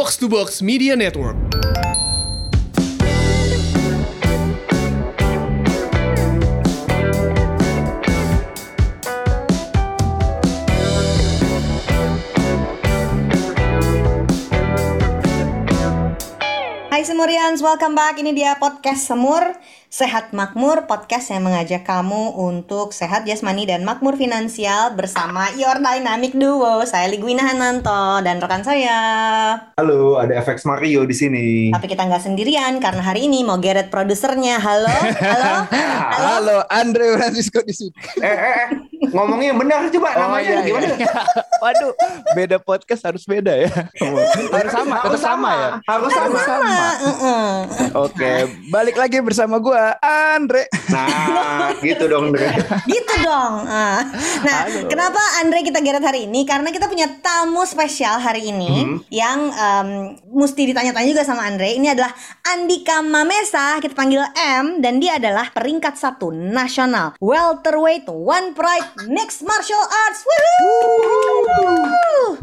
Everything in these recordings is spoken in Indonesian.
Box to Box Media Network. Hai Semurians, welcome back. Ini dia podcast Semur Sehat Makmur, podcast yang mengajak kamu untuk sehat jasmani dan makmur finansial bersama Your Dynamic Duo. Saya Ligwina Hananto dan rekan saya. Halo, ada FX Mario di sini. Tapi kita nggak sendirian karena hari ini mau geret produsernya. Halo, halo, halo. Halo, Andre Francisco di sini. Eh, eh, eh, ngomongnya yang benar coba Oh, namanya iya, gimana? iya. Waduh, beda podcast harus beda ya. harus sama, tetap sama ya. Harus sama. sama. Heeh. Oke, balik lagi bersama gua Andre. Nah, gitu dong. Dre. Gitu dong. Ah. Nah, Halo. kenapa Andre kita geret hari ini? Karena kita punya tamu spesial hari ini Mhm. yang em, mesti ditanya-tanya juga sama Andre. Ini adalah Andika Mamesa, kita panggil M, dan dia adalah peringkat satu nasional welterweight one pride mixed martial arts. Woohoo!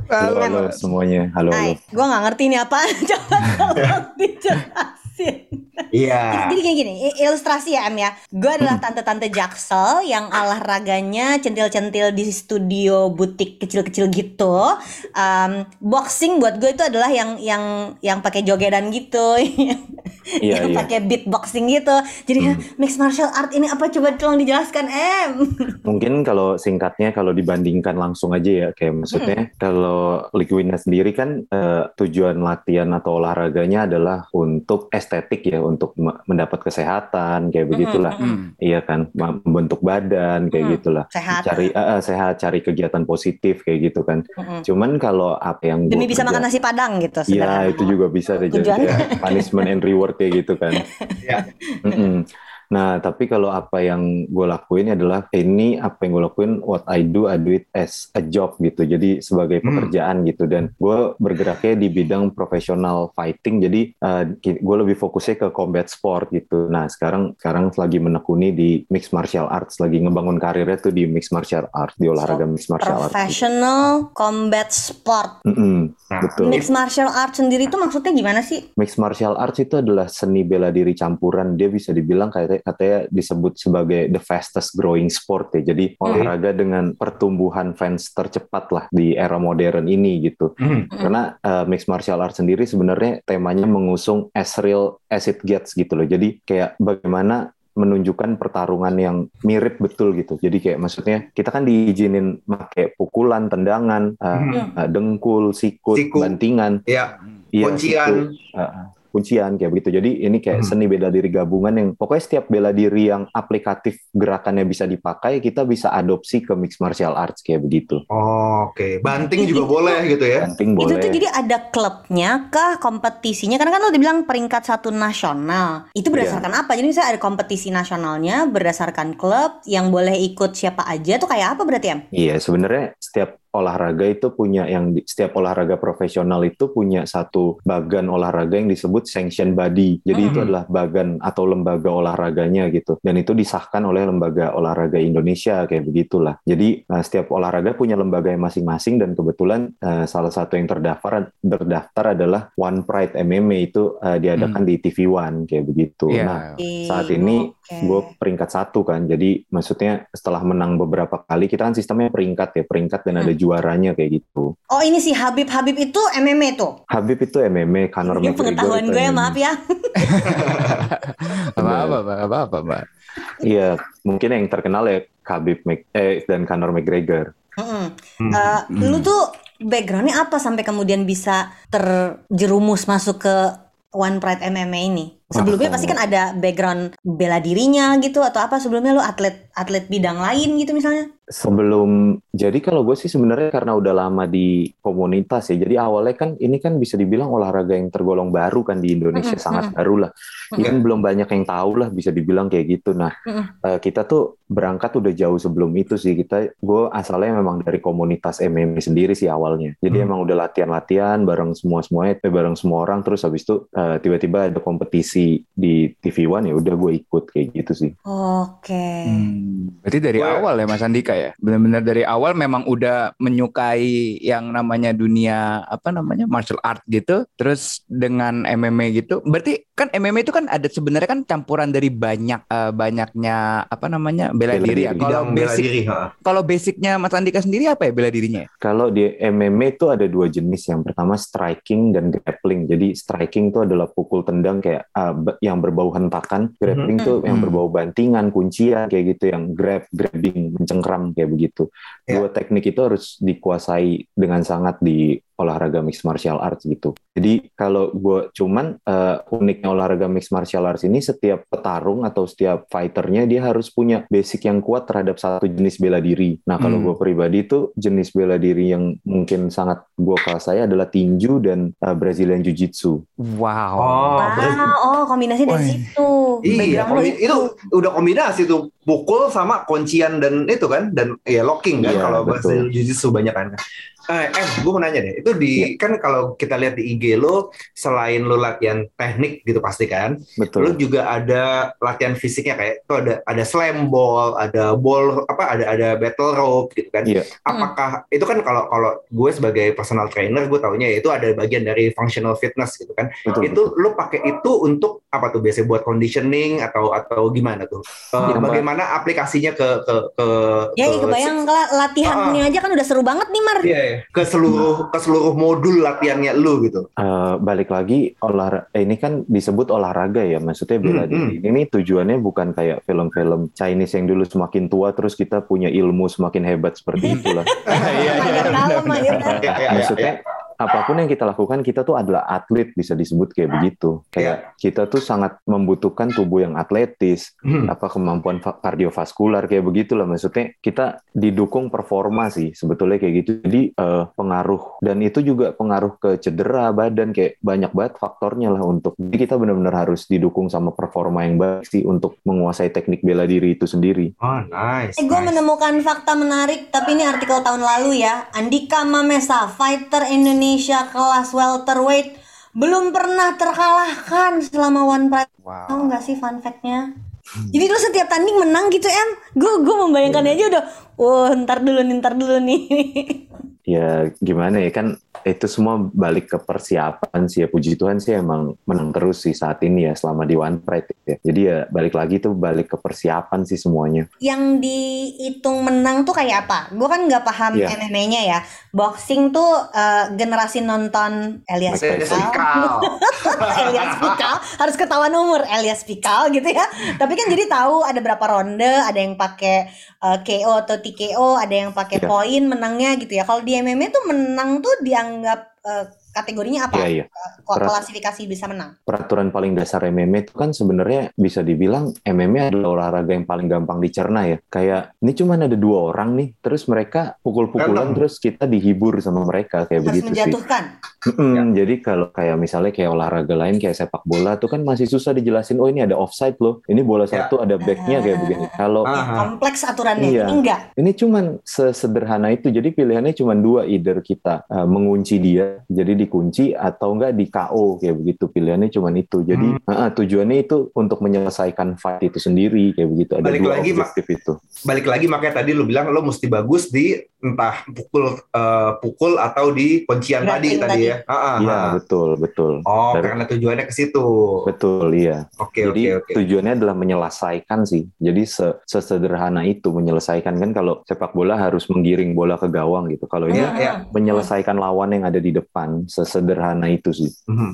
Halo, Halo, halo semuanya. Halo, halo. Hai, gue nggak ngerti ini apa. Coba tolong dijelasin. Iya. Jadi gini gini, ilustrasi ya Em ya. Gue adalah tante-tante Jaksel yang olahraganya centil-centil di studio butik kecil-kecil gitu. Um, boxing buat gue itu adalah yang yang yang pakai jogedan gitu. Iya, yang iya. pakai beatboxing gitu. Jadi mixed martial art ini apa coba tolong dijelaskan Em. Mungkin kalau singkatnya kalau dibandingkan langsung aja ya kayak maksudnya kalau Liquidnya sendiri kan eh, tujuan latihan atau olahraganya adalah untuk estetik ya, untuk me- mendapat kesehatan kayak begitulah. Hmm. Iya kan, membentuk badan kayak Mm. gitulah. Sehat. Cari eh, sehat, cari kegiatan positif kayak gitu kan. Mm-mm. Cuman kalau apa yang Demi bisa kerja- makan nasi padang gitu Iya sederhana. itu juga bisa deh jadi kayak punishment and reward kayak gitu kan. Iya. Mm-mm. Nah tapi kalau apa yang gue lakuin adalah ini apa yang gue lakuin what I do I do it as a job gitu. Jadi sebagai Hmm. pekerjaan gitu dan gue bergeraknya di bidang profesional fighting. Jadi gue lebih fokusnya ke combat sport gitu. Nah sekarang sekarang lagi menekuni di mixed martial arts lagi ngebangun karirnya tuh di mixed martial arts di olahraga mixed martial arts. gitu. Professional combat sport. Mm-mm, Nah, betul. Mixed martial arts sendiri itu maksudnya gimana sih? Mixed martial arts itu adalah seni bela diri campuran. Dia bisa dibilang kayak katanya disebut sebagai the fastest growing sport ya. Jadi olahraga dengan pertumbuhan fans tercepat lah di era modern ini gitu. Hmm. Karena uh, mixed martial arts sendiri sebenarnya temanya mengusung as real as it gets gitu loh. Jadi kayak bagaimana menunjukkan pertarungan yang mirip betul gitu. Jadi kayak maksudnya kita kan diizinin pakai pukulan, tendangan, uh, Hmm. uh, dengkul, sikut, Siku. bantingan, Iya. Iya, Kuncian. situ. Uh, kuncian kayak begitu. Jadi ini kayak Hmm. seni bela diri gabungan yang pokoknya setiap bela diri yang aplikatif gerakannya bisa dipakai, kita bisa adopsi ke mixed martial arts kayak begitu. Oh, Oke, banting juga boleh gitu ya. Penting Itu boleh. tuh jadi ada klubnya kah kompetisinya? Karena kan lo dibilang peringkat satu nasional. Itu berdasarkan Iya. apa? Jadi misalnya ada kompetisi nasionalnya berdasarkan klub yang boleh ikut siapa aja tuh kayak apa berarti ya? Iya, sebenarnya setiap olahraga itu punya yang di- setiap olahraga profesional itu punya satu bagan olahraga yang disebut sanction body. Jadi itu Hmm. adalah bagan atau lembaga olahraganya gitu. Dan itu disahkan oleh lembaga olahraga Indonesia kayak begitulah. Jadi nah, setiap olahraga punya lembaga yang masing-masing dan kebetulan eh, salah satu yang terdaftar terdaftar adalah One Pride MMA itu eh, diadakan di TV One kayak begitu. Iya. Nah, saat ini Oke. gue peringkat satu kan jadi maksudnya setelah menang beberapa kali kita kan sistemnya peringkat ya peringkat dan ada juaranya kayak gitu Oh ini si Habib Habib itu MMA tuh. Habib itu MMA Conor Ini McGregor pengetahuan gue ya maaf ya. Apa apa Mbak? Apa apa Mbak? iya mungkin yang terkenal ya Habib Mc- eh, dan Conor McGregor Mm-mm. Hmm. Eh, Hmm. Lu tuh backgroundnya apa sampai kemudian bisa terjerumus masuk ke One Pride MMA ini? Sebelumnya pasti kan ada background bela dirinya gitu atau apa sebelumnya lu atlet atlet bidang lain gitu misalnya? sebelum jadi kalau gue sih sebenarnya karena udah lama di komunitas ya jadi awalnya kan ini kan bisa dibilang olahraga yang tergolong baru kan di Indonesia Mm-mm, sangat mm-mm. baru lah kan belum banyak yang tahu lah bisa dibilang kayak gitu nah Mm-mm. eh, kita tuh berangkat udah jauh sebelum itu sih kita gue asalnya memang dari komunitas MMA sendiri sih awalnya jadi Hmm. emang udah latihan-latihan bareng semua semuanya eh, bareng semua orang terus habis itu eh, tiba-tiba ada kompetisi di TV One ya udah gue ikut kayak gitu sih Oke. Hmm. Hmm, berarti dari Gue- awal ya Mas Andika ya. Benar-benar dari awal memang udah menyukai yang namanya dunia apa namanya martial art gitu. Terus dengan MMA gitu. Berarti kan MMA itu kan ada sebenarnya kan campuran dari banyak eh, banyaknya apa namanya bela Bela diri ya. diri. Kalau basic diri. kalau basicnya Mas Andika sendiri apa ya bela dirinya? ya? Kalau di MMA itu ada dua jenis. Yang pertama striking dan grappling. Jadi striking itu adalah pukul tendang kayak be- yang berbau hentakan. Grappling itu yang Hmm. berbau bantingan, kuncian kayak gitu. Yang grab, grabbing, mencengkram kayak begitu. Dua teknik itu harus dikuasai dengan sangat di olahraga mixed martial arts gitu. Jadi kalau gue cuman eh, uniknya olahraga mixed martial arts ini setiap petarung atau setiap fighternya dia harus punya basic yang kuat terhadap satu jenis bela diri. Nah kalau Hmm. gue pribadi itu jenis bela diri yang mungkin sangat gue kuasai adalah tinju dan eh, Brazilian Jiu Jitsu. Wow. Oh, Wow, oh kombinasi dari situ. Iya, lo kombi- itu. udah kombinasi tuh. Pukul sama kuncian dan itu kan dan ya locking kan Iya, kalau bahasa jiu-jitsu banyak kan. Eh, em, gue mau nanya deh, itu di Iya. kan kalau kita lihat di IG lo selain lo latihan teknik gitu pasti kan, lo Betul. juga ada latihan fisiknya kayak itu ada ada slam ball, ada ball apa ada ada battle rope gitu kan. Iya. Apakah itu kan kalau kalau gue sebagai personal trainer gue taunya ya itu ada bagian dari functional fitness gitu kan Betul. itu lu pakai itu untuk apa tuh biasanya buat conditioning atau atau gimana tuh Eh, Mbak. bagaimana aplikasinya ke ke ke Ya, ke- ya kebayang lah latihannya aja kan udah seru banget nih Mar. Iya, iya. Ke seluruh ke seluruh modul latihannya lu gitu. Eh, balik lagi olahraga ini kan disebut olahraga ya maksudnya bela Hmm, diri. ini tujuannya bukan kayak film-film Chinese yang dulu semakin tua terus kita punya ilmu semakin hebat seperti itulah. Iya, iya, Makin benar, dalam benar. aja udah. ya, ya, maksudnya apa pun yang kita lakukan kita tuh adalah atlet bisa disebut kayak begitu. Kayak kita tuh sangat membutuhkan tubuh yang atletis Hmm. apa kemampuan va- kardiovaskular kayak begitulah. Maksudnya kita didukung performa sih sebetulnya kayak gitu. Jadi eh, pengaruh. Dan itu juga pengaruh ke cedera badan kayak banyak banget faktornya lah untuk. Jadi kita benar-benar harus didukung sama performa yang baik sih untuk menguasai teknik bela diri itu sendiri. Oh nice, Eh, gue nice. menemukan fakta menarik, tapi ini artikel tahun lalu ya. Andika Mamesa, fighter Indonesia kelas welterweight, belum pernah terkalahkan selama one pride. Wow. Tahu nggak sih fun fact-nya? Jadi lu setiap tanding menang gitu em? Gue gue membayangkan aja udah, wah ntar dulu nih, ntar dulu nih. ya gimana ya kan itu semua balik ke persiapan sih ya puji Tuhan sih emang menang terus sih saat ini ya selama di One Pride ya jadi ya balik lagi tuh balik ke persiapan sih semuanya Yang dihitung menang tuh kayak apa? Gue kan nggak paham Iya. MMA-nya ya. Boxing tuh eh, generasi nonton Elias Pikal. Elias Pikal harus ketahuan umur Elias Pikal gitu ya. Tapi kan jadi tahu ada berapa ronde, ada yang pakai eh, KO atau TKO, ada yang pakai Iya. poin menangnya gitu ya. Kalau di MMA tuh menang tuh dianggap eh, kategorinya apa? Iya, iya. Kok Berat. klasifikasi bisa menang? peraturan paling dasar MMA itu kan sebenarnya bisa dibilang MMA adalah olahraga yang paling gampang dicerna ya. Kayak ini cuma ada dua orang nih, terus mereka pukul-pukulan, terus kita dihibur sama mereka kayak Harus begitu sih. menjatuhkan. Mm-mm, Jadi kalau kayak misalnya kayak olahraga lain kayak sepak bola tuh kan masih susah dijelasin. Oh ini ada offside loh, ini bola Ya. satu ada backnya kayak begini. Kalau. Ya, Aha. kompleks aturannya. Iya. Ini enggak. ini cuman sesederhana itu. Jadi pilihannya cuma dua, either kita uh, mengunci dia, jadi dikunci atau enggak di KO kayak begitu. Pilihannya cuma itu. Jadi Hmm. uh, tujuannya itu untuk menyelesaikan fight itu sendiri kayak begitu. Ada Balik dua lagi, objektif itu. balik lagi makanya tadi lu bilang lo mesti bagus di entah pukul eh, pukul atau di kuncian tadi tadi tadi. ya Ah, ah, Iya ah. betul betul oh Dari- karena tujuannya ke situ betul iya. oke Jadi oke oke tujuannya adalah menyelesaikan sih. Jadi se- sesederhana itu menyelesaikan kan kalau sepak bola harus menggiring bola ke gawang gitu. Kalau ini Iya, iya. menyelesaikan lawan yang ada di depan, sesederhana itu sih. Mhm.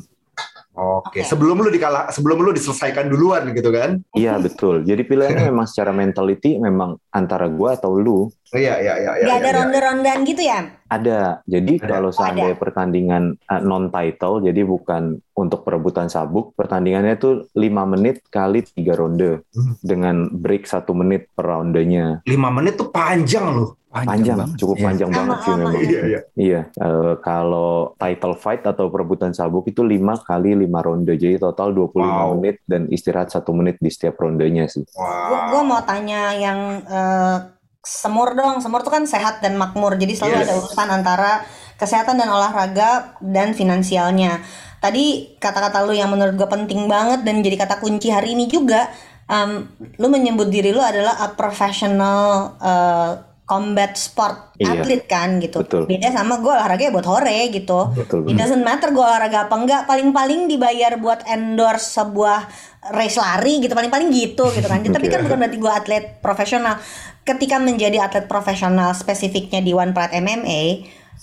Oke, Oke. sebelum lu dikalah, sebelum lu diselesaikan duluan gitu kan? Iya betul. Jadi pilihannya memang secara mentality memang antara gua atau lu Oh, Iya, iya, iya, iya. Gak ada iya, iya. ronde-rondean gitu ya? Ada. Jadi Ada. kalau Oh, seandainya pertandingan non title, jadi bukan untuk perebutan sabuk, pertandingannya itu 5 menit kali tiga ronde Hmm. dengan break satu menit per rondenya. Lima menit tuh panjang loh. Panjang, banget. cukup Iya. panjang banget sih memang. Iya, iya. Iya, eh, kalau title fight atau perebutan sabuk itu 5 kali 5 ronde, jadi total 25 Wow. menit dan istirahat satu menit di setiap rondenya sih. Wah. Gue mau tanya yang eh, semur dong. Semur tuh kan sehat dan makmur. Jadi selalu Yes. ada urusan antara kesehatan dan olahraga dan finansialnya. Tadi kata-kata lu yang menurut gue penting banget dan jadi kata kunci hari ini juga um, lu menyebut diri lu adalah a professional uh, combat sport Iya. atlet kan gitu. Betul. Beda sama gue olahraga ya buat hore gitu. Betul. It doesn't matter gue olahraga apa enggak, paling-paling dibayar buat endorse sebuah race lari gitu, paling-paling gitu gitu kan. Tapi kan bukan berarti gue atlet profesional. Ketika menjadi atlet profesional spesifiknya di One Pride MMA,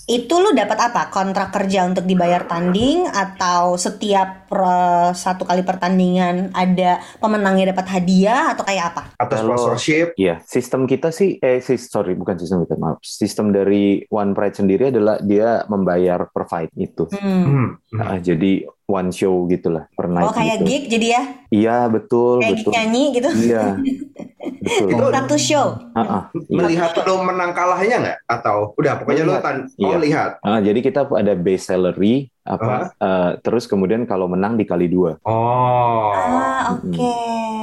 itu lu dapat apa? Kontrak kerja untuk dibayar tanding atau setiap eh, satu kali pertandingan ada pemenangnya dapat hadiah atau kayak apa? Atau sponsorship. Iya, sistem kita sih, eh, sis, sorry, bukan sistem kita, maaf. Sistem dari One Pride sendiri adalah dia membayar per fight itu. Hmm. Hmm. Nah, jadi one show gitulah per night Oh kayak gitu. gig jadi ya, Iya betul kayak gig betul. nyanyi gitu. Iya betul. Itu Satu show. Ah, ah. Melihat lo menang kalahnya nggak? Atau udah pokoknya lo tan oh Iya. lihat. Ah, jadi kita ada base salary apa, eh, terus kemudian kalau menang dikali dua. Oh. Ah oke,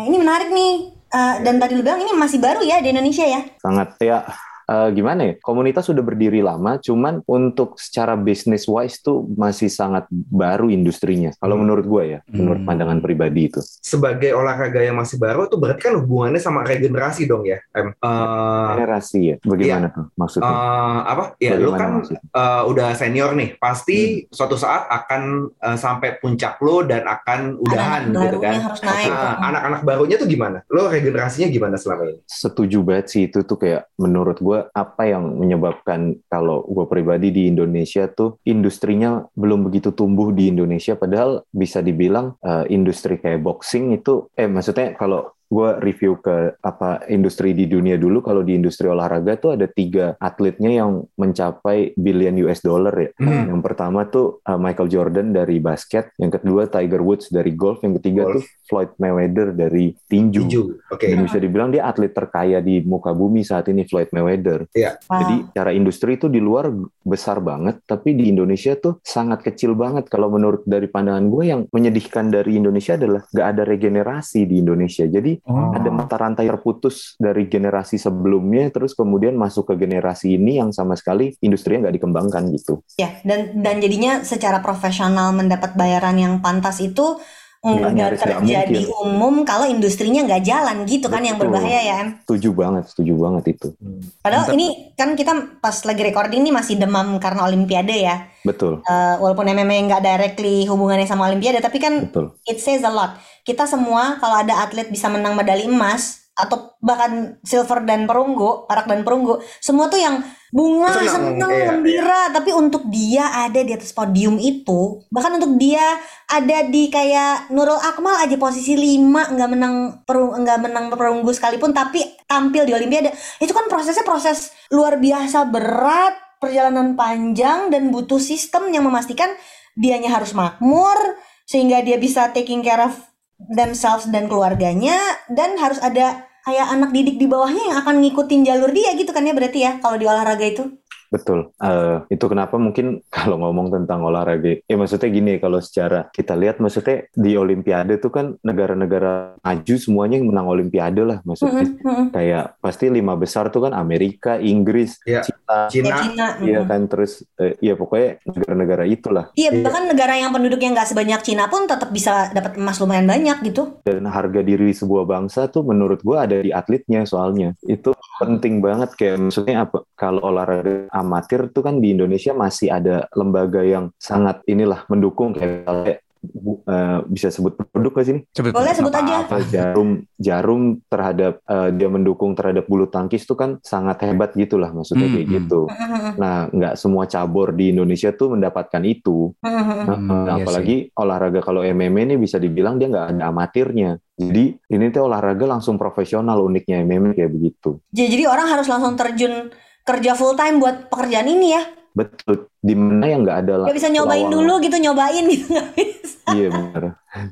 ini menarik nih. Eh, dan tadi lu bilang ini masih baru ya di Indonesia ya? Sangat ya eh, gimana ya? Komunitas sudah berdiri lama, cuman untuk secara business wise tuh masih sangat baru industrinya. Kalau Hmm. menurut gue ya, menurut Hmm. pandangan pribadi itu. Sebagai olahraga yang masih baru tuh berarti kan hubungannya sama regenerasi dong ya, Em. Eh, Generasi ya, bagaimana tuh maksudnya? eh, apa? Ya lu Bagaimana kan maksudnya? eh, udah senior nih, pasti suatu saat akan eh, sampai puncak lo dan akan udahan Anak gitu kan. yang harus naik. Anak-anak barunya tuh gimana? Lo regenerasinya gimana selama ini? setuju banget sih itu tuh kayak menurut gue apa yang menyebabkan kalau gue pribadi di Indonesia tuh industrinya belum begitu tumbuh di Indonesia padahal bisa dibilang eh, industri kayak boxing itu eh maksudnya kalau gue review ke apa industri di dunia dulu kalau di industri olahraga tuh ada tiga atletnya yang mencapai billion US dollar ya Hmm. yang pertama tuh uh, Michael Jordan dari basket yang kedua Tiger Woods dari golf yang ketiga Golf. tuh Floyd Mayweather dari tinju Tinju. Oke. dan bisa dibilang dia atlet terkaya di muka bumi saat ini Floyd Mayweather. Wow. Jadi cara industri itu di luar besar banget, tapi di Indonesia tuh sangat kecil banget. Kalau menurut dari pandangan gue yang menyedihkan dari Indonesia adalah gak ada regenerasi di Indonesia. Jadi Oh. ada mata rantai terputus dari generasi sebelumnya, terus kemudian masuk ke generasi ini yang sama sekali industrinya nggak dikembangkan gitu. Ya, dan dan jadinya secara profesional mendapat bayaran yang pantas itu Nggak, terjadi mungkin. umum kalau industrinya nggak jalan gitu kan yang berbahaya ya Em. Setuju banget, setuju banget itu. Padahal Mantap. ini kan kita pas lagi recording ini masih demam karena Olimpiade ya. Betul, Eh, walaupun MMA nggak directly hubungannya sama Olimpiade, tapi kan betul. it says a lot. Kita semua kalau ada atlet bisa menang medali emas atau bahkan silver dan perunggu, perak dan perunggu, semua tuh yang bunga, Senang, senang, iya, gembira, tapi untuk dia ada di atas podium itu, bahkan untuk dia ada di kayak Nurul Akmal aja posisi 5 nggak menang peru, nggak menang perunggu sekalipun tapi tampil di Olimpiade. Itu kan prosesnya proses luar biasa berat, perjalanan panjang dan butuh sistem yang memastikan dianya harus makmur sehingga dia bisa taking care of themselves dan keluarganya dan harus ada kayak anak didik di bawahnya yang akan ngikutin jalur dia gitu kan ya berarti ya kalau di olahraga itu Betul. Eh, itu kenapa mungkin kalau ngomong tentang olahraga, ya maksudnya gini kalau secara kita lihat, maksudnya di Olimpiade tuh kan negara-negara maju semuanya yang menang Olimpiade lah, maksudnya Mm-mm, mm-mm. kayak pasti lima besar tuh kan Amerika, Inggris, Iya. Cina, Ya, Cina. Cina iya mm-mm. kan terus, eh, ya pokoknya negara-negara itulah. Iya, bahkan negara yang penduduknya nggak sebanyak Cina pun tetap bisa dapat emas lumayan banyak gitu. Dan harga diri sebuah bangsa tuh menurut gua ada di atletnya soalnya. Itu penting banget kayak maksudnya apa? Kalau olahraga amatir tuh kan di Indonesia masih ada lembaga yang sangat inilah mendukung kayak bu- eh, bisa sebut produk gak sih ini? Sebut, Boleh sebut apa- aja. apa. Jarum jarum terhadap eh, dia mendukung terhadap bulu tangkis tuh kan sangat hebat gitulah maksudnya Hmm, kayak hmm. gitu. Nah, nggak semua cabur di Indonesia tuh mendapatkan itu. Nah, Hmm, iya apalagi olahraga kalau MMA ini bisa dibilang dia nggak ada amatirnya. Jadi ini tuh olahraga langsung profesional uniknya MMA kayak begitu. Jadi jadi orang harus langsung terjun kerja full time buat pekerjaan ini ya. Betul. Di mana yang nggak ada Gak bisa nyobain lawang- dulu gitu, nyobain gitu nggak bisa. Iya benar.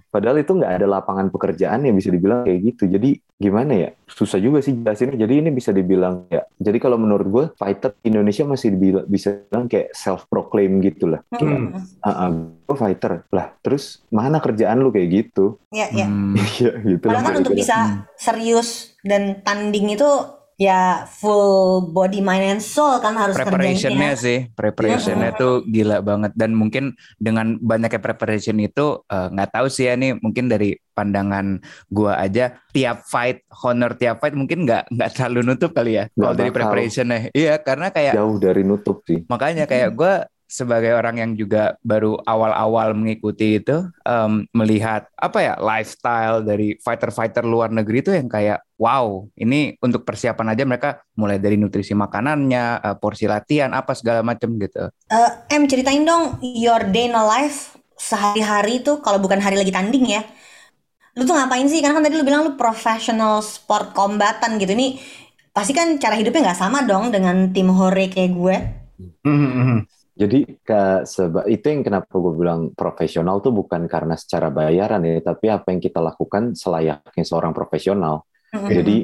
Padahal itu nggak ada lapangan pekerjaan yang bisa dibilang kayak gitu. Jadi gimana ya? Susah juga sih jelasinnya. Jadi ini bisa dibilang ya. Jadi kalau menurut gue fighter Indonesia masih dibilang, bisa bilang kayak self proclaim gitu lah. Hmm. Ah, ah, gue fighter lah. Terus mana kerjaan lu kayak gitu? Ya, ya. Hmm. Iya gitu. Padahal kan lah. untuk bisa serius dan tanding itu ya full body mind and soul kan harus preparationnya kerjainnya. sih preparationnya tuh gila banget. Dan mungkin dengan banyaknya preparation itu eh, nggak tahu sih ya nih mungkin dari pandangan gua aja tiap fight honor tiap fight mungkin nggak nggak terlalu nutup kali ya kalau dari preparationnya. Iya karena kayak Jauh dari nutup sih. makanya kayak gua sebagai orang yang juga baru awal-awal mengikuti itu em, melihat apa ya lifestyle dari fighter-fighter luar negeri itu yang kayak wow ini untuk persiapan aja mereka mulai dari nutrisi makanannya eh, porsi latihan apa segala macam gitu Eh, em ceritain dong your day in a life sehari-hari tuh kalau bukan hari lagi tanding ya. Lu tuh ngapain sih? Karena kan tadi lu bilang lu professional sport kombatan gitu. Ini pasti kan cara hidupnya nggak sama dong dengan tim hore kayak gue. Mhm, mhm. Jadi ke seba- itu yang kenapa gue bilang profesional tuh bukan karena secara bayaran ya, tapi apa yang kita lakukan selayaknya seorang profesional. Mm-mm. Jadi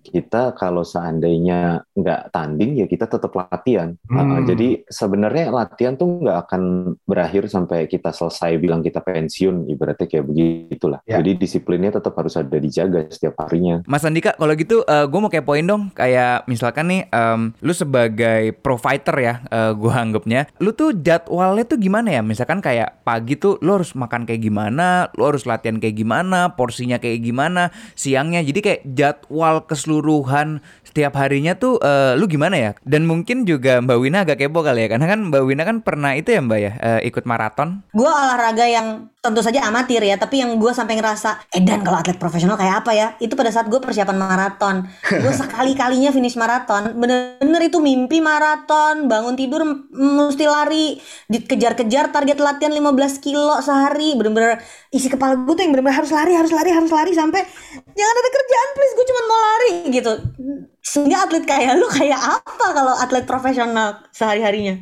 kita kalau seandainya nggak tanding ya kita tetap latihan. Hmm. Uh, jadi sebenarnya latihan tuh nggak akan berakhir sampai kita selesai bilang kita pensiun, ibaratnya kayak begitulah. Ya. Jadi disiplinnya tetap harus ada dijaga setiap harinya. Mas Andika kalau gitu gue mau kepoin dong kayak misalkan nih em, lu sebagai pro fighter ya gue anggapnya lu tuh jadwalnya tuh gimana ya misalkan kayak pagi tuh lu harus makan kayak gimana lu harus latihan kayak gimana porsinya kayak gimana siangnya jadi kayak jadwal keseluruhan setiap harinya tuh eh, lu gimana ya? Dan mungkin juga Mbak Wina agak kepo kali ya karena kan Mbak Wina kan pernah itu ya Mbak ya eh, ikut maraton. Gue olahraga yang tentu saja amatir ya, tapi yang gue sampai ngerasa, eh dan kalau atlet profesional kayak apa ya? Itu pada saat gue persiapan maraton. Gue sekali-kalinya finish maraton, bener-bener itu mimpi maraton, bangun tidur m- mesti lari, dikejar-kejar target latihan 15 kilo sehari, bener-bener isi kepala gue tuh yang bener-bener harus lari, harus lari, harus lari sampai jangan ada kerjaan please, gue cuma mau lari gitu. Sehingga atlet kayak lu kayak apa kalau atlet profesional sehari-harinya?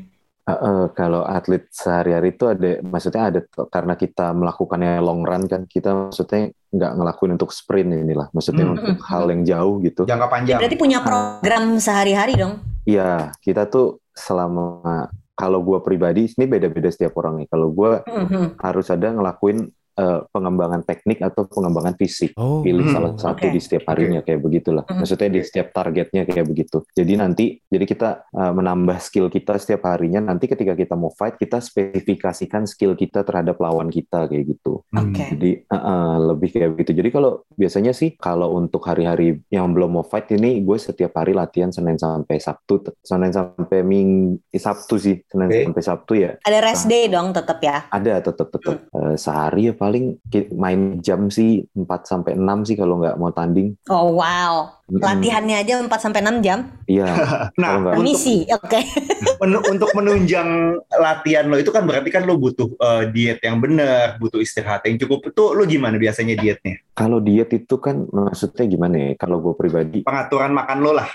Uh, uh, kalau atlet sehari-hari itu ada, maksudnya ada karena kita melakukannya long run kan, kita maksudnya nggak ngelakuin untuk sprint inilah, maksudnya Hmm. untuk hal yang jauh gitu. Jangka panjang. Berarti punya program sehari-hari dong? Iya, kita tuh selama kalau gue pribadi, ini beda-beda setiap orang nih. Kalau gue Mhm. harus ada ngelakuin eh, pengembangan teknik atau pengembangan fisik. oh Pilih Hmm, salah satu oke. di setiap harinya kayak begitulah. Hmm. Maksudnya di setiap targetnya kayak begitu. Jadi nanti, jadi kita eh, menambah skill kita setiap harinya. Nanti ketika kita mau fight, kita spesifikasikan skill kita terhadap lawan kita kayak gitu. Hmm. Oke. Jadi eh, eh, lebih kayak begitu. Jadi kalau biasanya sih kalau untuk hari-hari yang belum mau fight ini gue setiap hari latihan Senin sampai Sabtu, Senin sampai Ming eh, Sabtu sih, Senin Oke. sampai Sabtu ya. Ada rest day dong tetap ya. Ada tetap tetap Eh, sehari ya paling main jam sih 4 sampai 6 sih kalau nggak mau tanding. Oh wow. Latihannya aja 4 sampai 6 jam. Iya. Nah, untuk, Misi. Oke. men- untuk menunjang latihan lo itu kan berarti kan lo butuh eh, diet yang benar, butuh istirahat yang cukup. Itu lo gimana biasanya dietnya? Kalau diet itu kan maksudnya gimana ya? Kalau gue pribadi, Pengaturan makan lo lah.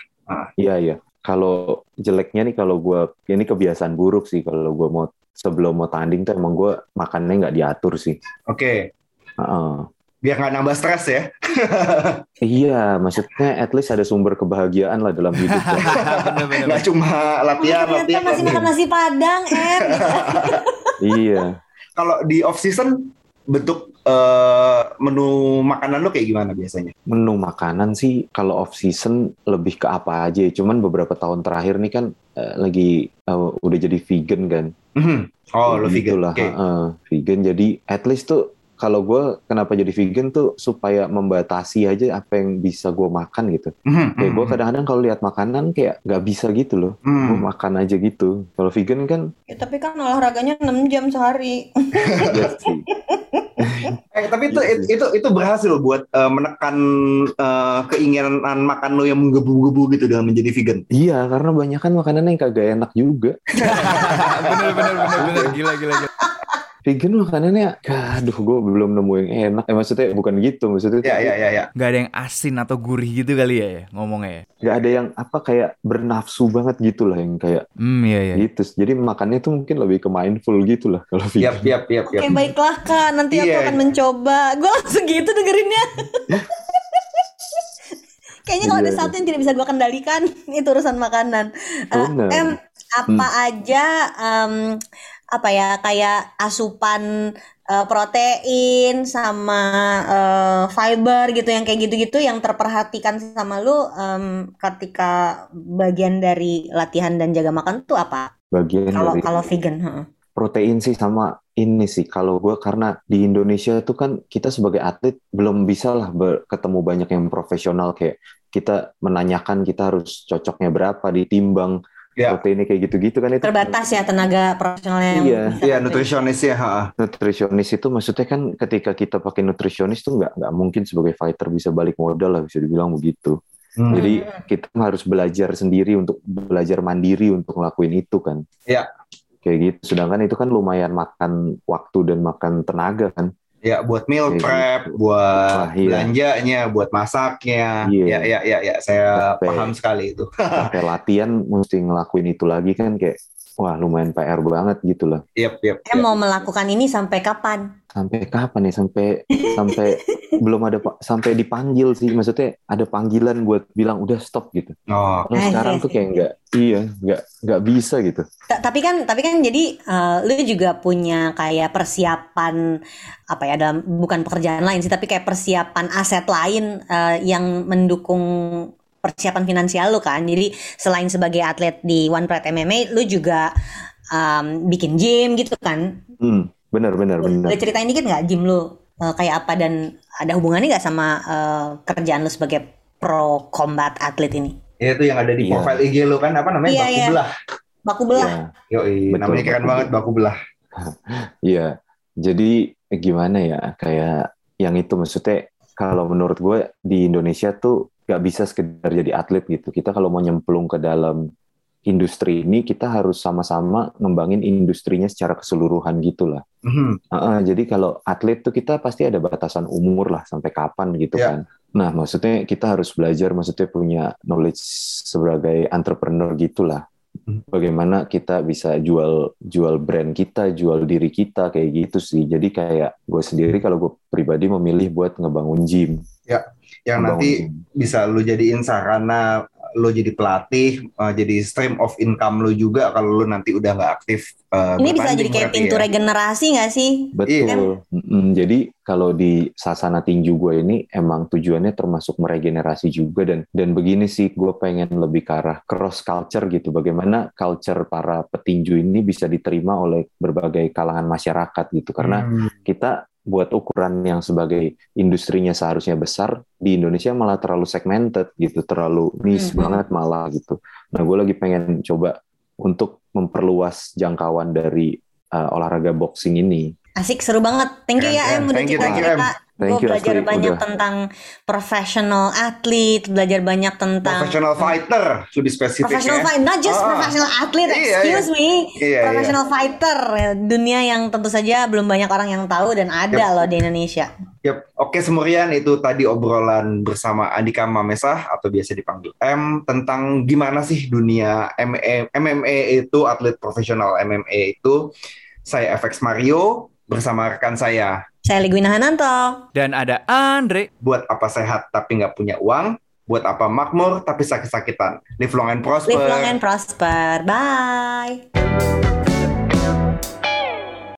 iya iya. Kalau jeleknya nih kalau gue, ini kebiasaan buruk sih kalau gue mau sebelum mau tanding tuh emang gue makannya nggak diatur sih. Oke. Heeh. Biar nggak nambah stres ya. Iya, maksudnya at least ada sumber kebahagiaan lah dalam hidup. bener-bener Nggak cuma latihan, Ternyata latihan. masih makan nasi padang, Em. iya. Kalau di off season bentuk eh, menu makanan lo kayak gimana biasanya? Menu makanan sih kalau off season lebih ke apa aja. ya. Cuman beberapa tahun terakhir nih kan eh, lagi eh, udah jadi vegan kan. Mhm. Oh, lo vegan. Oke. heeh, vegan. Jadi at least tuh kalau gue kenapa jadi vegan tuh supaya membatasi aja apa yang bisa gue makan gitu. Mhm, Kayak gue mhm. kadang-kadang kalau lihat makanan kayak nggak bisa gitu loh. Gue Hmm. makan aja gitu. Kalau vegan kan Ya, tapi kan olahraganya 6 jam sehari. ya sih. Eh, tapi itu, Iya itu itu berhasil buat eh, menekan eh, keinginan makan lo yang menggebu-gebu gitu dengan menjadi vegan. Iya, karena banyak kan makanan yang kagak enak juga. bener bener bener bener gila gila gila Vegan makanannya, aduh gue belum nemu yang enak. Eh maksudnya bukan gitu, maksudnya Ya, ya, ya, ya. Gak ada yang asin atau gurih gitu kali ya, ya ngomongnya ya. nggak ada yang apa kayak bernafsu banget gitu lah yang kayak Hmm iya iya. gitu. Jadi makannya tuh mungkin lebih ke mindful gitu lah kalau vegan. Yap, yap, yap, Oke, yap. baiklah Kak. Nanti aku Iya. akan mencoba. Gue langsung gitu dengerinnya. Kayaknya kalau ada Iya. satu yang tidak bisa gue kendalikan, itu urusan makanan. Benar. em, apa aja em, apa ya kayak asupan eh, protein sama eh, fiber gitu yang kayak gitu-gitu yang terperhatikan sama lu em, ketika bagian dari latihan dan jaga makan tuh apa? Bagian Kalau dari kalau vegan, heeh. protein sih sama ini sih kalau gue karena di Indonesia itu kan kita sebagai atlet belum bisa lah ketemu banyak yang profesional kayak kita menanyakan kita harus cocoknya berapa ditimbang Ya. proteinnya kayak gitu-gitu kan itu Terbatas ya tenaga profesionalnya yang Iya. Iya bantuin. nutrisionis ya. ha. nutrisionis itu maksudnya kan ketika kita pakai nutrisionis tuh nggak nggak mungkin sebagai fighter bisa balik modal lah bisa dibilang begitu Hmm. jadi kita harus belajar sendiri untuk belajar mandiri untuk ngelakuin itu kan Iya. kayak gitu sedangkan itu kan lumayan makan waktu dan makan tenaga kan Ya buat meal prep, gitu. buat Wah, iya. belanjanya, buat masaknya. Iya. Ya ya ya ya saya Sampai- paham sekali itu. sampai latihan mesti ngelakuin itu lagi kan kayak wah lumayan PR banget gitu lah Yap yap. Eh, yap. mau melakukan ini sampai kapan? sampai kapan ya sampai sampai belum ada pa- sampai dipanggil sih maksudnya ada panggilan buat bilang udah stop gitu Oh, Kalau Ah, sekarang iya tuh kayak nggak iya nggak nggak bisa gitu Ta- Tapi kan, tapi kan jadi eh, lu juga punya kayak persiapan apa ya dalam bukan pekerjaan lain sih, tapi kayak persiapan aset lain eh, yang mendukung persiapan finansial lu kan. Jadi selain sebagai atlet di One Pride MMA, lu juga em, bikin gym gitu kan. hmm, benar benar benar Boleh ceritain dikit nggak gym lu eh, kayak apa dan ada hubungannya nggak sama eh, kerjaan lu sebagai pro combat atlet ini? ya itu yang ada di Iya. profile IG lo kan apa namanya Iya, baku iya. belah. Baku belah. ya Yoi, Betul, namanya keren baku banget baku belah. Iya, jadi gimana ya kayak yang itu maksudnya kalau menurut gue di Indonesia tuh gak bisa sekedar jadi atlet gitu. Kita kalau mau nyemplung ke dalam industri ini kita harus sama-sama ngembangin industrinya secara keseluruhan gitulah. Mhm. Heeh, jadi kalau atlet tuh kita pasti ada batasan umur lah sampai kapan gitu Ya. kan. Nah, maksudnya kita harus belajar maksudnya punya knowledge sebagai entrepreneur gitulah. Hmm. Bagaimana kita bisa jual jual brand kita, jual diri kita kayak gitu sih. Jadi kayak gue sendiri kalau gue pribadi memilih buat ngebangun gym. Yang Ngebangun nanti bisa lu jadiin sarana lo jadi pelatih, eh, jadi stream of income lo juga kalau lo nanti udah nggak aktif. eh, Ini bisa jadi kayak pintu ya. regenerasi nggak sih? Betul. Mm-mm. Jadi kalau di sasana tinju gue ini emang tujuannya termasuk meregenerasi juga dan dan begini sih gue pengen lebih ke arah cross culture gitu. Bagaimana culture para petinju ini bisa diterima oleh berbagai kalangan masyarakat gitu. Karena Hmm. kita buat ukuran yang sebagai industrinya seharusnya besar di Indonesia malah terlalu segmented gitu, terlalu niche Mhm. banget malah gitu. Nah, gue lagi pengen coba untuk memperluas jangkauan dari uh, olahraga boxing ini. Asik seru banget. Thank you ya keren. Em udah Thank you, cerita thank Gue you, belajar Asli. banyak Udah. tentang professional atlet, belajar banyak tentang Professional fighter, lebih spesifik professional ya. fight, not just Ah. professional athlete. Iya, excuse me, Iya, professional fighter, dunia yang tentu saja belum banyak orang yang tahu dan ada Yep. loh di Indonesia. Yap, oke Semurian itu tadi obrolan bersama Andika Mamesah atau biasa dipanggil M tentang gimana sih dunia MMA, MMA itu atlet profesional MMA itu. Saya FX Mario bersama rekan saya. Saya Ligwina Hananto. Dan ada Andre. Buat apa sehat tapi nggak punya uang? Buat apa makmur tapi sakit-sakitan? Live long and prosper. Live long and prosper. Bye.